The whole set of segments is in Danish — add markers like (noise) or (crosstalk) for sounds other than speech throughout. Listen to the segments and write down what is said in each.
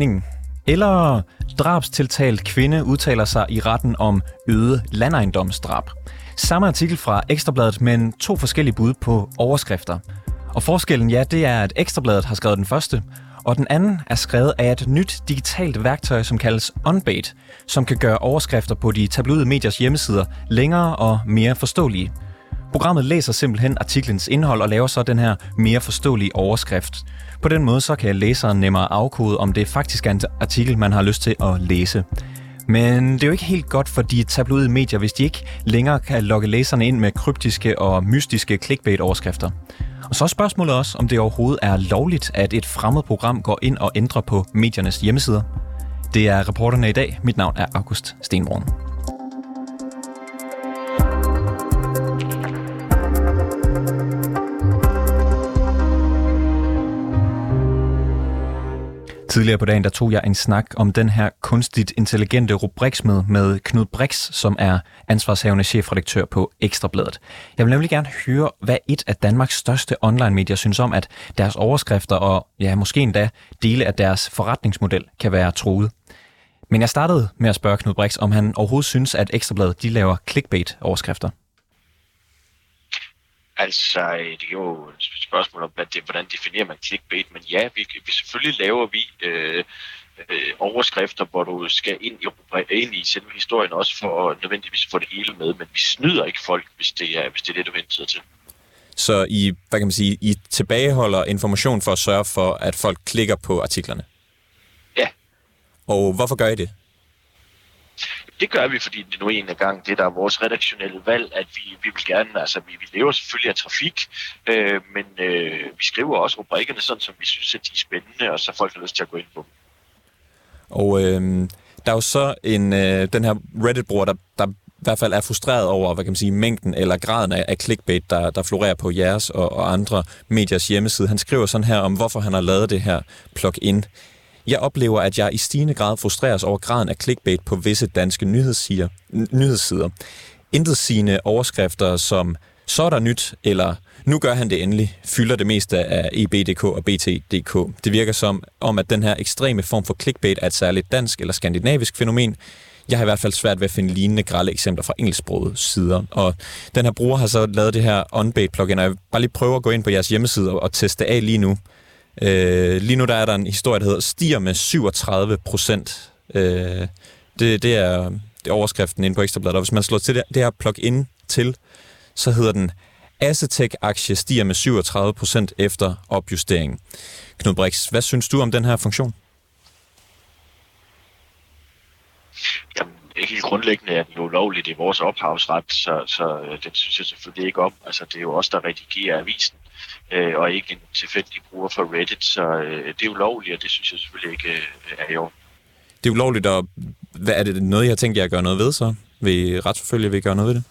regningen. Eller drabstiltalt kvinde udtaler sig i retten om øget landejendomsdrab. Samme artikel fra Ekstrabladet, men to forskellige bud på overskrifter. Og forskellen, ja, det er, at Ekstrabladet har skrevet den første, og den anden er skrevet af et nyt digitalt værktøj, som kaldes Unbait, som kan gøre overskrifter på de tabloide mediers hjemmesider længere og mere forståelige. Programmet læser simpelthen artiklens indhold og laver så den her mere forståelige overskrift. På den måde så kan læseren nemmere afkode, om det faktisk er en artikel, man har lyst til at læse. Men det er jo ikke helt godt for de tabloide medier, hvis de ikke længere kan lokke læserne ind med kryptiske og mystiske clickbait-overskrifter. Og så er spørgsmålet også, om det overhovedet er lovligt, at et fremmed program går ind og ændrer på mediernes hjemmesider. Det er reporterne i dag. Mit navn er August Stenbrun. Tidligere på dagen, der tog jeg en snak om den her kunstigt intelligente rubriksmed med Knud Brix, som er ansvarshavende chefredaktør på Ekstrabladet. Jeg vil nemlig gerne høre, hvad et af Danmarks største online-medier synes om, at deres overskrifter og ja, måske endda dele af deres forretningsmodel kan være truet. Men jeg startede med at spørge Knud Brix, om han overhovedet synes, at Ekstrabladet de laver clickbait-overskrifter. Altså, det er jo et spørgsmål om, hvad det, hvordan definerer man clickbait, men ja, vi, vi selvfølgelig laver vi øh, øh, overskrifter, hvor du skal ind i, ind i selve historien også for nødvendigvis få det hele med, men vi snyder ikke folk, hvis det er, hvis det, er det, du venter til. Så I, hvad kan man sige, I tilbageholder information for at sørge for, at folk klikker på artiklerne? Ja. Og hvorfor gør I det? Det gør vi, fordi det nu en gang det, der er vores redaktionelle valg, at vi, vi vil gerne, altså vi, vi lever selvfølgelig af trafik, øh, men øh, vi skriver også rubrikkerne sådan, som vi synes, at de er spændende, og så folk har lyst til at gå ind på dem. Og øh, der er jo så en, øh, den her Reddit-bruger, der, der i hvert fald er frustreret over, hvad kan man sige, mængden eller graden af, af clickbait, der, der florerer på jeres og, og andre mediers hjemmeside. Han skriver sådan her om, hvorfor han har lavet det her plug-in. Jeg oplever, at jeg i stigende grad frustreres over graden af clickbait på visse danske nyhedssider. nyhedssider. Intet sine overskrifter som så er der nyt, eller nu gør han det endelig, fylder det meste af EB.dk og BT.dk. Det virker som om, at den her ekstreme form for clickbait er et særligt dansk eller skandinavisk fænomen. Jeg har i hvert fald svært ved at finde lignende grælde eksempler fra engelsksprogede sider. Og den her bruger har så lavet det her onbait plugin, og jeg vil bare lige prøve at gå ind på jeres hjemmeside og teste af lige nu. Øh, lige nu der er der en historie, der hedder stiger med 37 procent. Øh, det, det, er, det er overskriften inde på Ekstrabladet. Og hvis man slår til det, det her plug-in til, så hedder den Acetec-aktie stiger med 37 procent efter opjusteringen. Knud Brix, hvad synes du om den her funktion? Jamen, helt grundlæggende er den jo lovligt i vores ophavsret, så, så øh, den synes jeg selvfølgelig ikke om. Altså, det er jo os, der redigerer avisen øh, og ikke en tilfældig bruger for Reddit, så øh, det er ulovligt, og det synes jeg selvfølgelig ikke øh, er i orden. Det er ulovligt, og hvad er det noget, jeg har tænkt jer at gøre noget ved så? Vil retsforfølge, vil gøre noget ved det?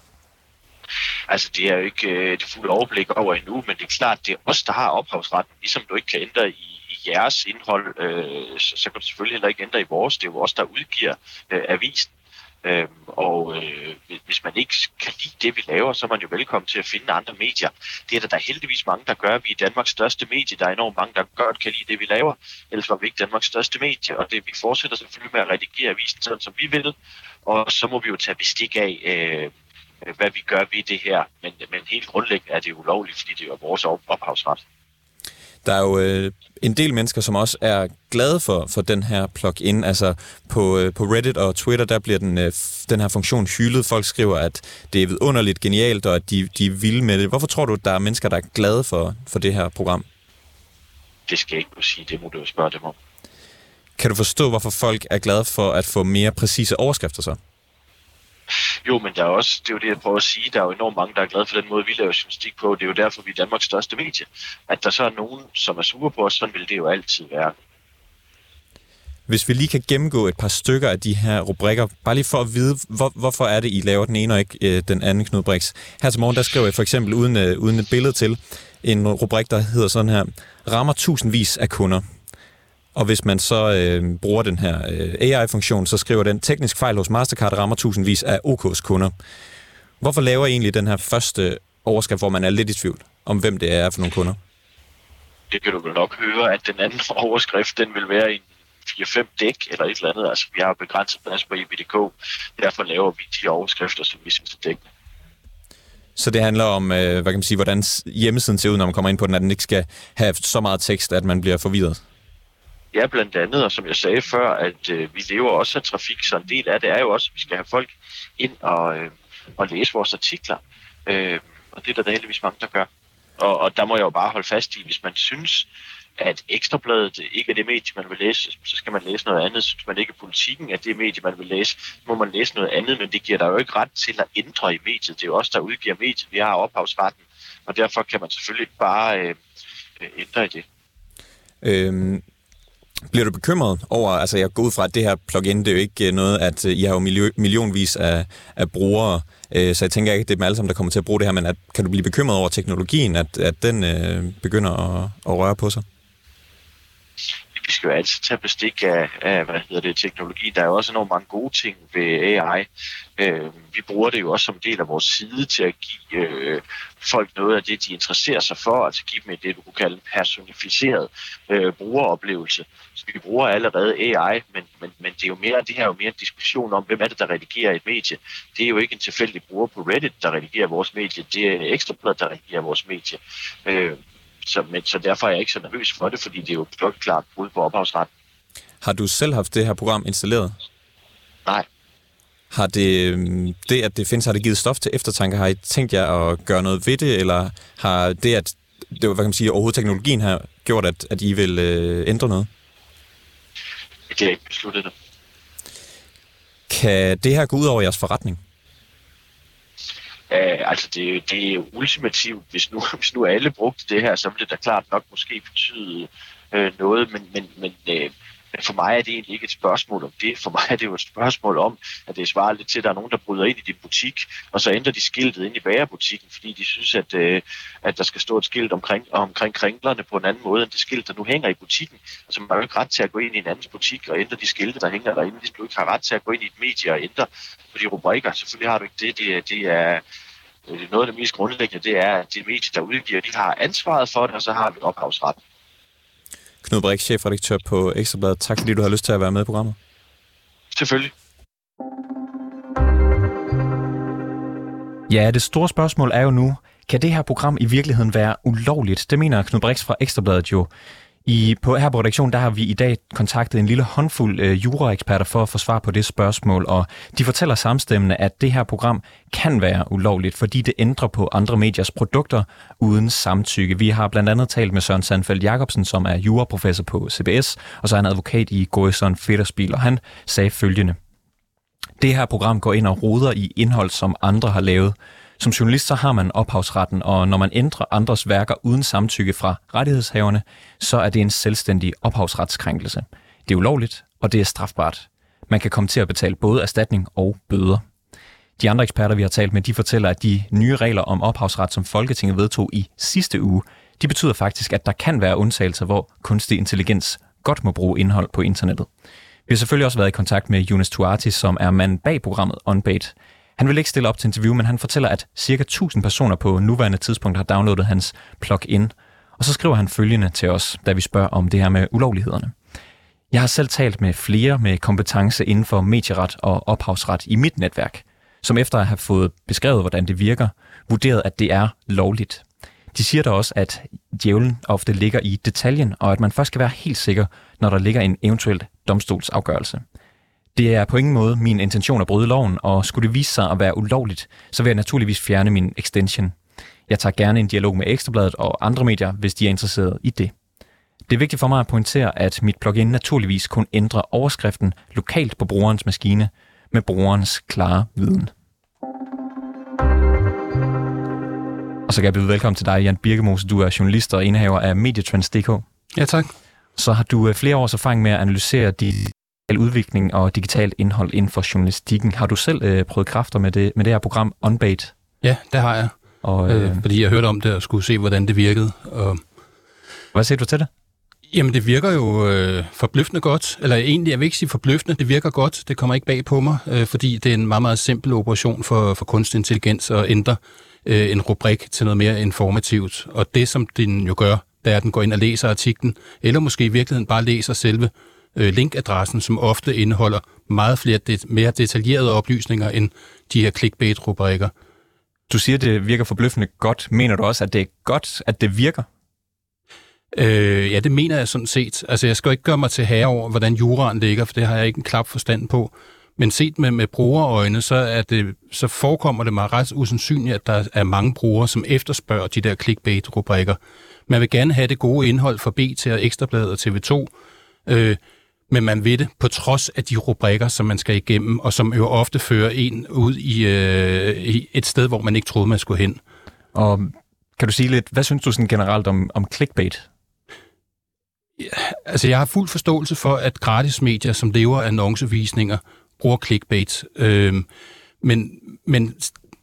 Altså, det er jo ikke øh, det fulde overblik over endnu, men det er klart, det er os, der har ophavsretten. Ligesom du ikke kan ændre i, i jeres indhold, øh, så, så kan du selvfølgelig heller ikke ændre i vores. Det er jo os, der udgiver øh, avisen. Øhm, og øh, hvis man ikke kan lide det, vi laver, så er man jo velkommen til at finde andre medier. Det er der, der er heldigvis mange, der gør. Vi er Danmarks største medie. Der er enormt mange, der godt kan lide det, vi laver. Ellers var vi ikke Danmarks største medie. Og det, vi fortsætter selvfølgelig med at redigere avisen sådan, som vi vil. Og så må vi jo tage bestik af, øh, hvad vi gør ved det her. Men, men helt grundlæggende er det ulovligt, fordi det er vores ophavsret. Der er jo øh, en del mennesker, som også er glade for, for den her plugin. Altså på, øh, på Reddit og Twitter, der bliver den, øh, den her funktion hyldet. Folk skriver, at det er vidunderligt genialt, og at de, de er vilde med det. Hvorfor tror du, at der er mennesker, der er glade for, for det her program? Det skal jeg ikke kunne sige. Det må du jo spørge dem om. Kan du forstå, hvorfor folk er glade for at få mere præcise overskrifter så? Jo, men der er også, det er jo det, jeg prøver at sige, der er jo enormt mange, der er glade for den måde, vi laver journalistik på. Det er jo derfor, vi er Danmarks største medie. At der så er nogen, som er sure på os, sådan vil det jo altid være. Hvis vi lige kan gennemgå et par stykker af de her rubrikker, bare lige for at vide, hvor, hvorfor er det, I laver den ene og ikke øh, den anden, Knud Brix. Her til morgen, der skriver jeg for eksempel, uden, øh, uden et billede til, en rubrik, der hedder sådan her, rammer tusindvis af kunder. Og hvis man så øh, bruger den her øh, AI-funktion, så skriver den, teknisk fejl hos Mastercard rammer tusindvis af OK's kunder. Hvorfor laver I egentlig den her første overskrift, hvor man er lidt i tvivl om, hvem det er for nogle kunder? Det kan du vel nok høre, at den anden (laughs) overskrift, den vil være en 4-5 dæk eller et eller andet. Altså, vi har begrænset plads på EBDK. Derfor laver vi de overskrifter, som vi synes er dækkende. Så det handler om, øh, hvad kan man sige, hvordan hjemmesiden ser ud, når man kommer ind på den, at den ikke skal have så meget tekst, at man bliver forvirret? Ja, blandt andet, og som jeg sagde før, at øh, vi lever også af trafik, så en del af det er jo også, at vi skal have folk ind og, øh, og læse vores artikler. Øh, og det er der, heldigvis mange, der gør. Og, og der må jeg jo bare holde fast i, hvis man synes, at Ekstrabladet ikke er det medie, man vil læse, så skal man læse noget andet. Synes man ikke, at politikken er det medie, man vil læse, så må man læse noget andet, men det giver der jo ikke ret til at ændre i mediet. Det er jo os, der udgiver mediet. Vi har ophavsretten, og derfor kan man selvfølgelig bare øh ændre i det. Øhm, bliver du bekymret over, altså jeg går ud fra, at det her plugin, det er jo ikke øh, noget, at øh, I har jo millionvis af, af brugere, øh, så jeg tænker ikke, at det er dem alle sammen, der kommer til at bruge det her, men at, kan du blive bekymret over teknologien, at, at den øh, begynder at, at røre på sig? Skal jo altid tage bestik af, af hvad hedder det, teknologi. Der er jo også enormt mange gode ting ved AI. Øh, vi bruger det jo også som del af vores side til at give øh, folk noget af det, de interesserer sig for, altså give dem det, du kunne kalde en personificeret øh, brugeroplevelse. Så vi bruger allerede AI, men, men, men det er jo mere, det her er jo mere en diskussion om, hvem er det, der redigerer et medie. Det er jo ikke en tilfældig bruger på Reddit, der redigerer vores medie. Det er Ekstrabladet, der redigerer vores medie. Øh, så, men, så derfor er jeg ikke så nervøs for det, fordi det er jo klart brud på ophavsretten. Har du selv haft det her program installeret? Nej. Har det, øhm, det, at det findes, har det givet stof til eftertanke? Har I tænkt jer at gøre noget ved det, eller har det, at det, hvad kan man sige, overhovedet teknologien har gjort, at, at I vil øh, ændre noget? Det er ikke besluttet det. Kan det her gå ud over jeres forretning? Uh, altså det, det er ultimativt, hvis nu, (laughs) hvis nu alle brugte det her, så ville det da klart nok måske betyde øh, noget, men, men, men, øh, men for mig er det egentlig ikke et spørgsmål om det. For mig er det jo et spørgsmål om, at det svarer lidt til, at der er nogen, der bryder ind i din butik, og så ændrer de skiltet ind i bagerbutikken, fordi de synes, at, øh, at der skal stå et skilt omkring, omkring kringlerne på en anden måde, end det skilt, der nu hænger i butikken. Altså man har jo ikke ret til at gå ind i en andens butik og ændre de skilte, der hænger derinde, hvis du ikke har ret til at gå ind i et medie og ændre på de rubrikker. Selvfølgelig har du ikke det. Det, det er noget af det mest grundlæggende, det er, at de medier, der udgiver, de har ansvaret for det, og så har vi ophavsret. Knud Brix, chefredaktør på Ekstrabladet. Tak fordi du har lyst til at være med i programmet. Selvfølgelig. Ja, det store spørgsmål er jo nu, kan det her program i virkeligheden være ulovligt? Det mener Knud Brix fra Ekstrabladet jo. I, på, her på redaktionen, der har vi i dag kontaktet en lille håndfuld øh, juraeksperter for at få svar på det spørgsmål, og de fortæller samstemmende, at det her program kan være ulovligt, fordi det ændrer på andre mediers produkter uden samtykke. Vi har blandt andet talt med Søren Sandfeldt Jacobsen, som er juraprofessor på CBS, og så er han advokat i Gorison Fedderspil, og han sagde følgende. Det her program går ind og roder i indhold, som andre har lavet, som journalist så har man ophavsretten, og når man ændrer andres værker uden samtykke fra rettighedshaverne, så er det en selvstændig ophavsretskrænkelse. Det er ulovligt, og det er strafbart. Man kan komme til at betale både erstatning og bøder. De andre eksperter, vi har talt med, de fortæller, at de nye regler om ophavsret, som Folketinget vedtog i sidste uge, de betyder faktisk, at der kan være undtagelser, hvor kunstig intelligens godt må bruge indhold på internettet. Vi har selvfølgelig også været i kontakt med Jonas Tuarti, som er mand bag programmet OnBait. Han vil ikke stille op til interview, men han fortæller, at cirka 1000 personer på nuværende tidspunkt har downloadet hans plugin. Og så skriver han følgende til os, da vi spørger om det her med ulovlighederne. Jeg har selv talt med flere med kompetence inden for medieret og ophavsret i mit netværk, som efter at have fået beskrevet, hvordan det virker, vurderet, at det er lovligt. De siger da også, at djævlen ofte ligger i detaljen, og at man først skal være helt sikker, når der ligger en eventuel domstolsafgørelse. Det er på ingen måde min intention at bryde loven, og skulle det vise sig at være ulovligt, så vil jeg naturligvis fjerne min extension. Jeg tager gerne en dialog med Ekstrabladet og andre medier, hvis de er interesseret i det. Det er vigtigt for mig at pointere, at mit plugin naturligvis kun ændrer overskriften lokalt på brugerens maskine med brugerens klare viden. Og så kan jeg byde velkommen til dig, Jan Birkemose. Du er journalist og indehaver af Medietrends.dk. Ja, tak. Så har du øh, flere års erfaring med at analysere de udvikling og digitalt indhold inden for journalistikken. Har du selv øh, prøvet kræfter med det, med det her program OnBait? Ja, det har jeg. Og, øh, øh, fordi jeg hørte om det og skulle se, hvordan det virkede. Og, hvad siger du til det? Jamen, det virker jo øh, forbløffende godt. Eller egentlig, jeg vil ikke sige forbløffende, det virker godt. Det kommer ikke bag på mig, øh, fordi det er en meget, meget simpel operation for, for kunstig intelligens at ændre øh, en rubrik til noget mere informativt. Og det, som den jo gør, det er, at den går ind og læser artiklen, eller måske i virkeligheden bare læser selve øh, linkadressen, som ofte indeholder meget flere det, mere detaljerede oplysninger end de her clickbait-rubrikker. Du siger, det virker forbløffende godt. Mener du også, at det er godt, at det virker? Øh, ja, det mener jeg sådan set. Altså, jeg skal ikke gøre mig til herre over, hvordan juraen ligger, for det har jeg ikke en klap forstand på. Men set med, med brugerøjne, så, er det, så forekommer det mig ret usandsynligt, at der er mange brugere, som efterspørger de der clickbait-rubrikker. Man vil gerne have det gode indhold for BT og Ekstrabladet og TV2, øh, men man ved det på trods af de rubrikker, som man skal igennem, og som jo ofte fører en ud i, øh, i et sted, hvor man ikke troede, man skulle hen. Og kan du sige lidt, hvad synes du sådan generelt om, om clickbait? Altså, jeg har fuld forståelse for, at gratismedier, som lever af annoncevisninger, bruger clickbait. Øh, men, men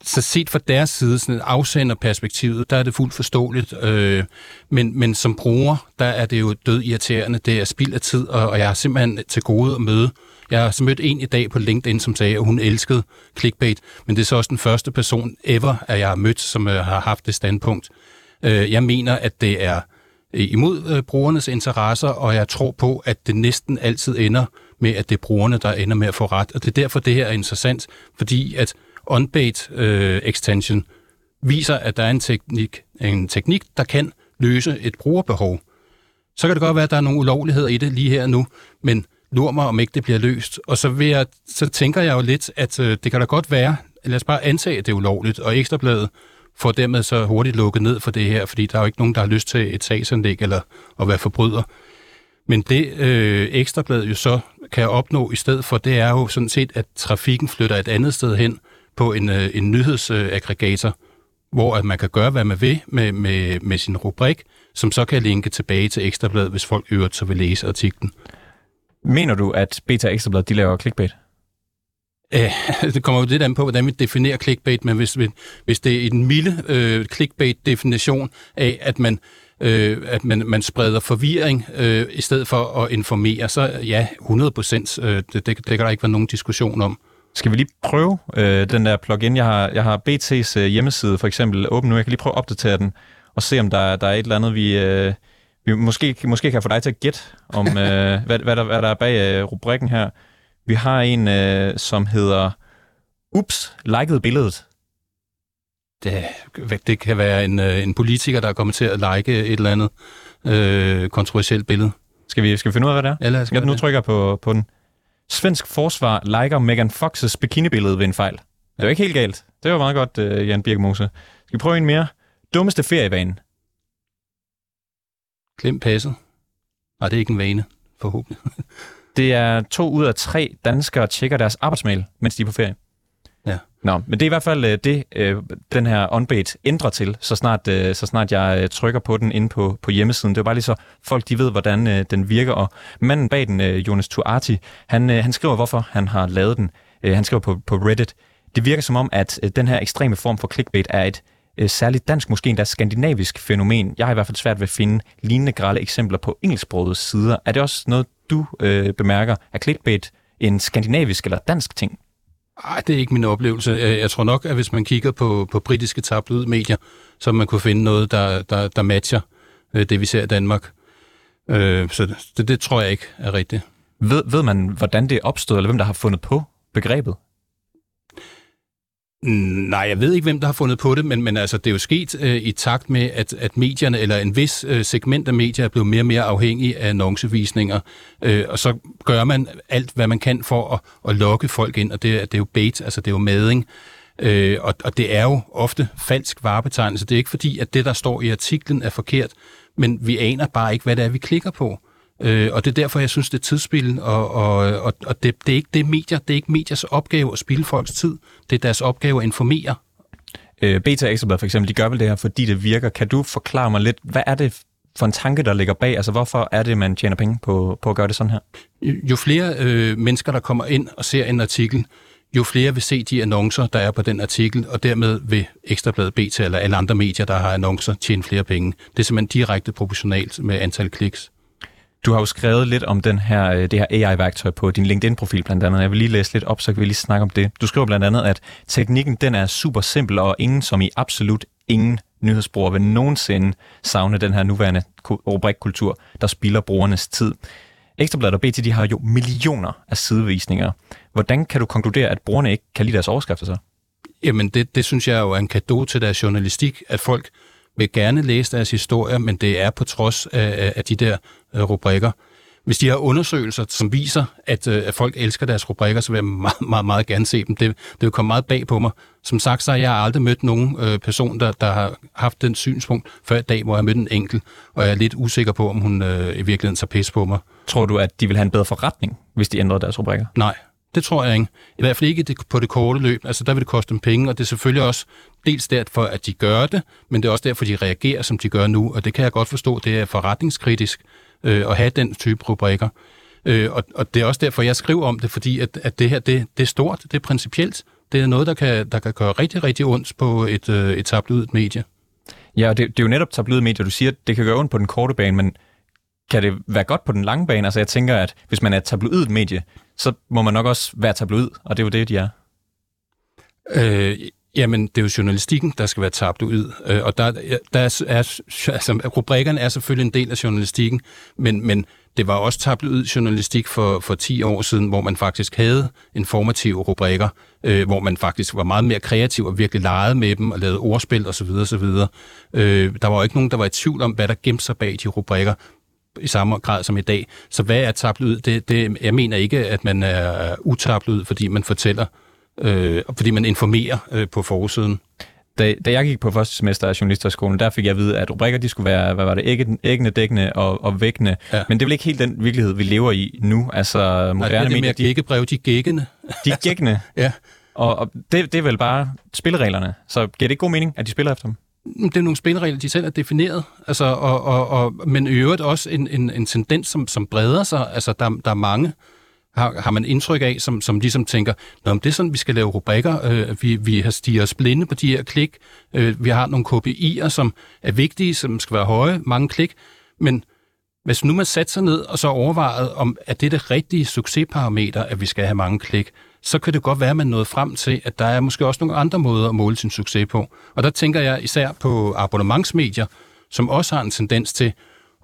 så set fra deres side, sådan afsenderperspektivet, der er det fuldt forståeligt. Øh, men, men som bruger, der er det jo død irriterende. Det er spild af tid, og, og jeg har simpelthen til gode at møde. Jeg har så mødt en i dag på LinkedIn, som sagde, at hun elskede clickbait, men det er så også den første person ever, at jeg har mødt, som øh, har haft det standpunkt. Øh, jeg mener, at det er øh, imod øh, brugernes interesser, og jeg tror på, at det næsten altid ender med, at det er brugerne, der ender med at få ret. Og det er derfor, det her er interessant, fordi at on-bait øh, extension viser, at der er en teknik, en teknik, der kan løse et brugerbehov. Så kan det godt være, at der er nogle ulovligheder i det lige her nu, men lur mig, om ikke det bliver løst. Og så, vil jeg, så tænker jeg jo lidt, at øh, det kan da godt være, lad os bare antage, at det er ulovligt, og Ekstrabladet får dermed så hurtigt lukket ned for det her, fordi der er jo ikke nogen, der har lyst til et sagsanlæg eller at være forbryder. Men det øh, Ekstrabladet jo så kan opnå i stedet for, det er jo sådan set, at trafikken flytter et andet sted hen, på en, øh, en nyhedsaggregator, hvor at man kan gøre, hvad man vil med, med, med sin rubrik, som så kan linke tilbage til Ekstrabladet, hvis folk øvrigt så vil læse artiklen. Mener du, at Beta Ekstrabladet de laver clickbait? Æh, (laughs) det kommer jo lidt an på, hvordan vi definerer clickbait, men hvis, hvis det er en milde øh, clickbait-definition af, at man øh, at man, man spreder forvirring øh, i stedet for at informere, så ja, 100 procent, øh, det, det, det kan der ikke være nogen diskussion om. Skal vi lige prøve øh, den der plugin? Jeg har, jeg har BT's øh, hjemmeside for eksempel åben nu. Jeg kan lige prøve at opdatere den og se, om der, der er et eller andet, vi, øh, vi måske, måske kan få dig til at gætte, om (laughs) øh, hvad, hvad, der, hvad der er bag øh, rubrikken her. Vi har en, øh, som hedder Ups, liket billedet. Det, det kan være en, øh, en politiker, der er kommet til at like et eller andet øh, kontroversielt billede. Skal vi, skal vi finde ud af, hvad det er? Ja, lad os jeg nu trykker på, på den. Svensk forsvar liker Megan Foxes bikinibillede ved en fejl. Det var ikke helt galt. Det var meget godt, uh, Jan Birkmose. Skal vi prøve en mere? Dummeste ferievane. Glem passet. Nej, det er ikke en vane, forhåbentlig. det er to ud af tre danskere tjekker deres arbejdsmail, mens de er på ferie. Nå, men det er i hvert fald øh, det, øh, den her onbait ændrer til, så snart, øh, så snart jeg trykker på den inde på, på hjemmesiden. Det er bare lige så folk de ved, hvordan den virker. Og manden bag den, Jonas Tuati, han, han skriver, hvorfor han har lavet den. Han skriver på, på Reddit. Det virker som om, at den her ekstreme form for clickbait er et særligt dansk, måske endda skandinavisk fænomen. Jeg har i hvert fald svært ved at finde lignende grælde eksempler på engelsksprogede sider. Er det også noget, du øh, bemærker? Er clickbait en skandinavisk eller dansk ting? Nej, det er ikke min oplevelse. Øh, jeg tror nok, at hvis man kigger på, på britiske tabloidmedier, så man kunne finde noget, der, der, der matcher øh, det, vi ser i Danmark. Øh, så det, det tror jeg ikke er rigtigt. Ved, ved man, hvordan det er opstået, eller hvem der har fundet på begrebet? Nej, jeg ved ikke, hvem der har fundet på det, men, men altså, det er jo sket øh, i takt med, at, at medierne, eller en vis øh, segment af medier, er blevet mere og mere afhængig af annoncevisninger. Øh, og så gør man alt, hvad man kan for at, at lokke folk ind, og det, det er jo bait, altså det er jo mading. Øh, og, og det er jo ofte falsk varebetegnelse. Det er ikke fordi, at det, der står i artiklen, er forkert, men vi aner bare ikke, hvad det er, vi klikker på. Øh, og det er derfor, jeg synes, det er tidsspil, og, og, og, og det, det, er ikke det medier, det er ikke mediers opgave at spille folks tid. Det er deres opgave at informere. Øh, Beta Ekstrabladet for eksempel, de gør vel det her, fordi det virker. Kan du forklare mig lidt, hvad er det for en tanke, der ligger bag? Altså, hvorfor er det, man tjener penge på, på at gøre det sådan her? Jo, jo flere øh, mennesker, der kommer ind og ser en artikel, jo flere vil se de annoncer, der er på den artikel, og dermed vil Ekstrabladet, BT eller alle andre medier, der har annoncer, tjene flere penge. Det er simpelthen direkte proportionalt med antal kliks. Du har jo skrevet lidt om den her, øh, det her AI-værktøj på din LinkedIn-profil blandt andet. Jeg vil lige læse lidt op, så kan vi lige snakke om det. Du skriver blandt andet, at teknikken den er super simpel, og ingen som i absolut ingen nyhedsbrugere vil nogensinde savne den her nuværende rubrikkultur, der spilder brugernes tid. Ekstrabladet og BT, de har jo millioner af sidevisninger. Hvordan kan du konkludere, at brugerne ikke kan lide deres overskrifter så? Jamen, det, det synes jeg jo er en gave til deres journalistik, at folk vil gerne læse deres historier, men det er på trods af, af de der øh, rubrikker. Hvis de har undersøgelser, som viser, at, øh, at folk elsker deres rubrikker, så vil jeg meget, meget, meget gerne se dem. Det, det vil komme meget bag på mig. Som sagt, så har jeg aldrig mødt nogen øh, person, der, der har haft den synspunkt før i dag, hvor jeg mødte en enkelt, og jeg er lidt usikker på, om hun øh, i virkeligheden tager pis på mig. Tror du, at de vil have en bedre forretning, hvis de ændrede deres rubrikker? Nej, det tror jeg ikke. I hvert fald ikke på det korte løb. Altså, der vil det koste dem penge, og det er selvfølgelig også dels derfor, at de gør det, men det er også derfor, de reagerer, som de gør nu, og det kan jeg godt forstå, det er forretningskritisk øh, at have den type rubrikker. Øh, og, og det er også derfor, jeg skriver om det, fordi at, at det her, det, det er stort, det er principielt. Det er noget, der kan, der kan gøre rigtig, rigtig ondt på et, øh, et tabloidt medie. Ja, og det, det er jo netop tabloidt medier. Du siger, at det kan gøre ondt på den korte bane, men kan det være godt på den lange bane? Altså jeg tænker, at hvis man er et tabloidt medie, så må man nok også være tabloid, og det er jo det, de er. Øh, jamen, det er jo journalistikken, der skal være tabt øh, og der, der er, altså, rubrikkerne er selvfølgelig en del af journalistikken, men, men det var også tabloid journalistik for, for 10 år siden, hvor man faktisk havde informative rubrikker, øh, hvor man faktisk var meget mere kreativ og virkelig legede med dem og lavede ordspil osv. osv. Øh, der var jo ikke nogen, der var i tvivl om, hvad der gemte sig bag de rubrikker i samme grad som i dag. Så hvad er tabloid? Det, det, jeg mener ikke, at man er utabloid, fordi man fortæller, øh, fordi man informerer øh, på forsiden. Da, da jeg gik på første semester af journalisterskolen, der fik jeg at vide, at rubrikker de skulle være, hvad var det, æggende, dækkende og, og vækkende. Ja. Men det er vel ikke helt den virkelighed, vi lever i nu. Altså, moderne Nej, det er det medier, de, brev, de gækkende. De gækkende. (laughs) ja. Og, og det, det er vel bare spillereglerne. Så giver det ikke god mening, at de spiller efter dem? Det er nogle spilleregler, de selv har defineret, altså, og, og, og, men i øvrigt også en, en, en tendens, som, som breder sig. Altså, der, der er mange, har, har man indtryk af, som, som ligesom tænker, Nå, det er sådan, vi skal lave rubrikker, øh, vi, vi har stiger os blinde på de her klik, øh, vi har nogle KPI'er, som er vigtige, som skal være høje, mange klik, men hvis nu man sætter sig ned og så overvejede, om er det det rigtige succesparameter, at vi skal have mange klik, så kan det godt være, at man nåede frem til, at der er måske også nogle andre måder at måle sin succes på. Og der tænker jeg især på abonnementsmedier, som også har en tendens til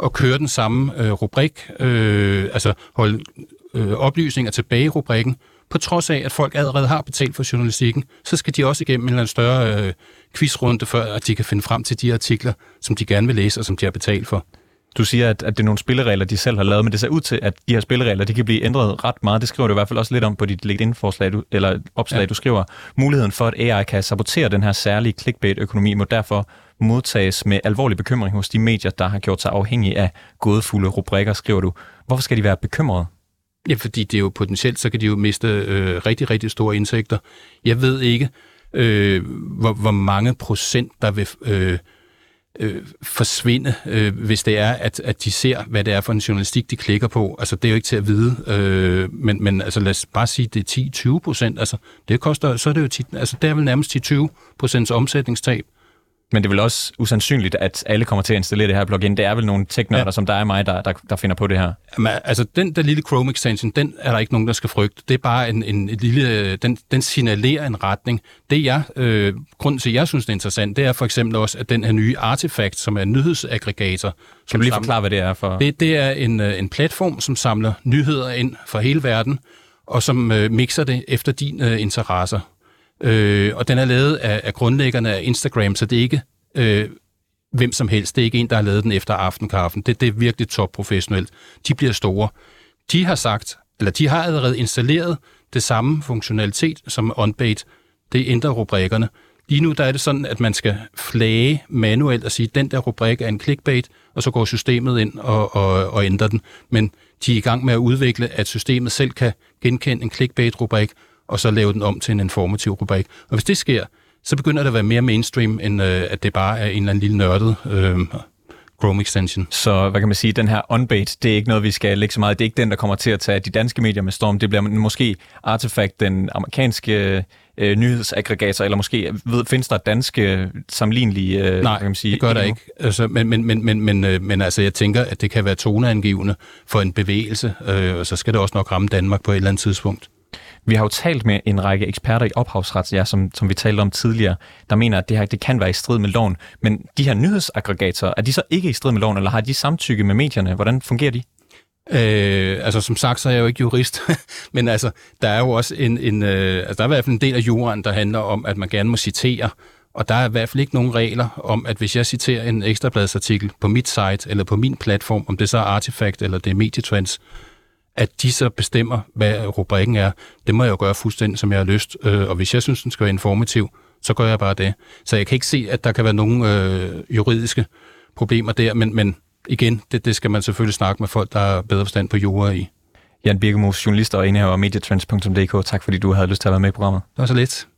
at køre den samme øh, rubrik, øh, altså holde øh, oplysninger tilbage i rubrikken, på trods af, at folk allerede har betalt for journalistikken, så skal de også igennem en eller anden større øh, quizrunde, før at de kan finde frem til de artikler, som de gerne vil læse og som de har betalt for. Du siger, at, at det er nogle spilleregler, de selv har lavet, men det ser ud til, at de her spilleregler, de kan blive ændret ret meget. Det skriver du i hvert fald også lidt om på dit LinkedIn-forslag, du, eller opslag, ja. du skriver. Muligheden for, at AI kan sabotere den her særlige clickbait-økonomi, må derfor modtages med alvorlig bekymring hos de medier, der har gjort sig afhængige af gådefulde rubrikker, skriver du. Hvorfor skal de være bekymrede? Ja, fordi det er jo potentielt, så kan de jo miste øh, rigtig, rigtig store indtægter. Jeg ved ikke, øh, hvor, hvor mange procent, der vil... Øh, øh, forsvinde, øh, hvis det er, at, at de ser, hvad det er for en journalistik, de klikker på. Altså, det er jo ikke til at vide, øh, men, men altså, lad os bare sige, det er 10-20 procent. Altså, det koster, så er det jo tit, altså, det er vel nærmest 10-20 procents omsætningstab. Men det er vel også usandsynligt, at alle kommer til at installere det her plugin. Det er vel nogle teknørder, ja. som der er mig, der, der, der finder på det her. Jamen, altså, den der lille Chrome extension, den er der ikke nogen, der skal frygte. Det er bare en, en, lille... Den, den signalerer en retning. Det jeg... Øh, grunden til, at jeg synes, det er interessant, det er for eksempel også, at den her nye Artifact, som er nyhedsaggregator... Kan du lige samler, forklare, hvad det er for... Det, det er en, øh, en platform, som samler nyheder ind fra hele verden, og som øh, mixer det efter dine øh, interesser. Øh, og den er lavet af, af grundlæggerne af Instagram, så det er ikke øh, hvem som helst. Det er ikke en, der har lavet den efter aftenkaffen. Det, det er virkelig topprofessionelt. De bliver store. De har sagt, eller de har allerede installeret det samme funktionalitet som OnBait. Det ændrer rubrikkerne. Lige nu der er det sådan, at man skal flage manuelt og sige, at den der rubrik er en clickbait, og så går systemet ind og, og, og ændrer den. Men de er i gang med at udvikle, at systemet selv kan genkende en clickbait-rubrik, og så lave den om til en informativ rubrik. Og hvis det sker, så begynder det at være mere mainstream, end øh, at det bare er en eller anden lille nørdet øh, Chrome extension. Så hvad kan man sige, den her onbait, det er ikke noget, vi skal lægge så meget. Det er ikke den, der kommer til at tage de danske medier med storm. Det bliver måske Artifact, den amerikanske øh, nyhedsaggregator, eller måske ved, findes der danske sammenlignelige... Øh, Nej, kan man sige, det gør der ikke. Altså, men, men, men, men, men, øh, men altså, jeg tænker, at det kan være toneangivende for en bevægelse, øh, og så skal det også nok ramme Danmark på et eller andet tidspunkt. Vi har jo talt med en række eksperter i ophavsret, ja, som, som vi talte om tidligere, der mener, at det her det kan være i strid med loven. Men de her nyhedsaggregatorer, er de så ikke i strid med loven, eller har de samtykke med medierne? Hvordan fungerer de? Øh, altså som sagt, så er jeg jo ikke jurist, (laughs) men altså, der er jo også en, en øh, altså, der er i hvert fald en del af juraen, der handler om, at man gerne må citere, og der er i hvert fald ikke nogen regler om, at hvis jeg citerer en ekstrabladsartikel på mit site eller på min platform, om det så er Artifact eller det er Medietrends, at de så bestemmer, hvad rubrikken er. Det må jeg jo gøre fuldstændig, som jeg har lyst. Øh, og hvis jeg synes, den skal være informativ, så gør jeg bare det. Så jeg kan ikke se, at der kan være nogen øh, juridiske problemer der, men, men igen, det, det skal man selvfølgelig snakke med folk, der er bedre forstand på jura i. Jan Birkemos, journalist og indehaver af medietrends.dk. Tak fordi du havde lyst til at være med i programmet. Det var så lidt.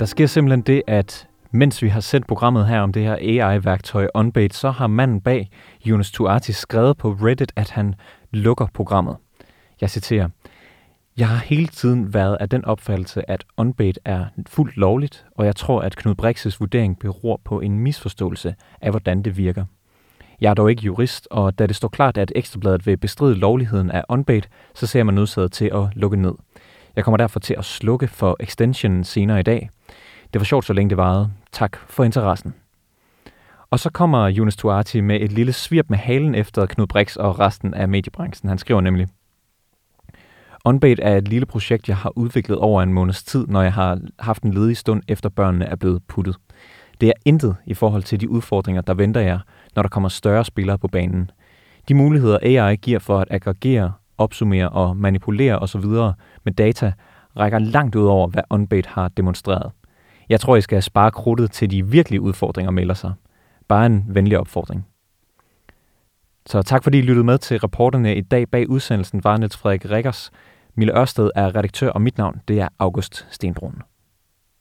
Der sker simpelthen det, at mens vi har sendt programmet her om det her AI-værktøj OnBait, så har manden bag, Jonas Tuati, skrevet på Reddit, at han lukker programmet. Jeg citerer, jeg har hele tiden været af den opfattelse, at OnBait er fuldt lovligt, og jeg tror, at Knud Brixes vurdering beror på en misforståelse af, hvordan det virker. Jeg er dog ikke jurist, og da det står klart, at Ekstrabladet vil bestride lovligheden af OnBait, så ser man nødsaget til at lukke ned. Jeg kommer derfor til at slukke for extensionen senere i dag. Det var sjovt, så længe det varede. Tak for interessen. Og så kommer Jonas Tuati med et lille svirp med halen efter Knud Brix og resten af mediebranchen. Han skriver nemlig, Unbait er et lille projekt, jeg har udviklet over en måneds tid, når jeg har haft en ledig stund efter børnene er blevet puttet. Det er intet i forhold til de udfordringer, der venter jer, når der kommer større spillere på banen. De muligheder AI giver for at aggregere, opsummere og manipulere osv. med data, rækker langt ud over, hvad Unbait har demonstreret. Jeg tror, I skal spare krudtet til de virkelige udfordringer melder sig. Bare en venlig opfordring. Så tak fordi I lyttede med til reporterne i dag bag udsendelsen var Niels Frederik Rikkers. Mille Ørsted er redaktør, og mit navn det er August Stenbrun.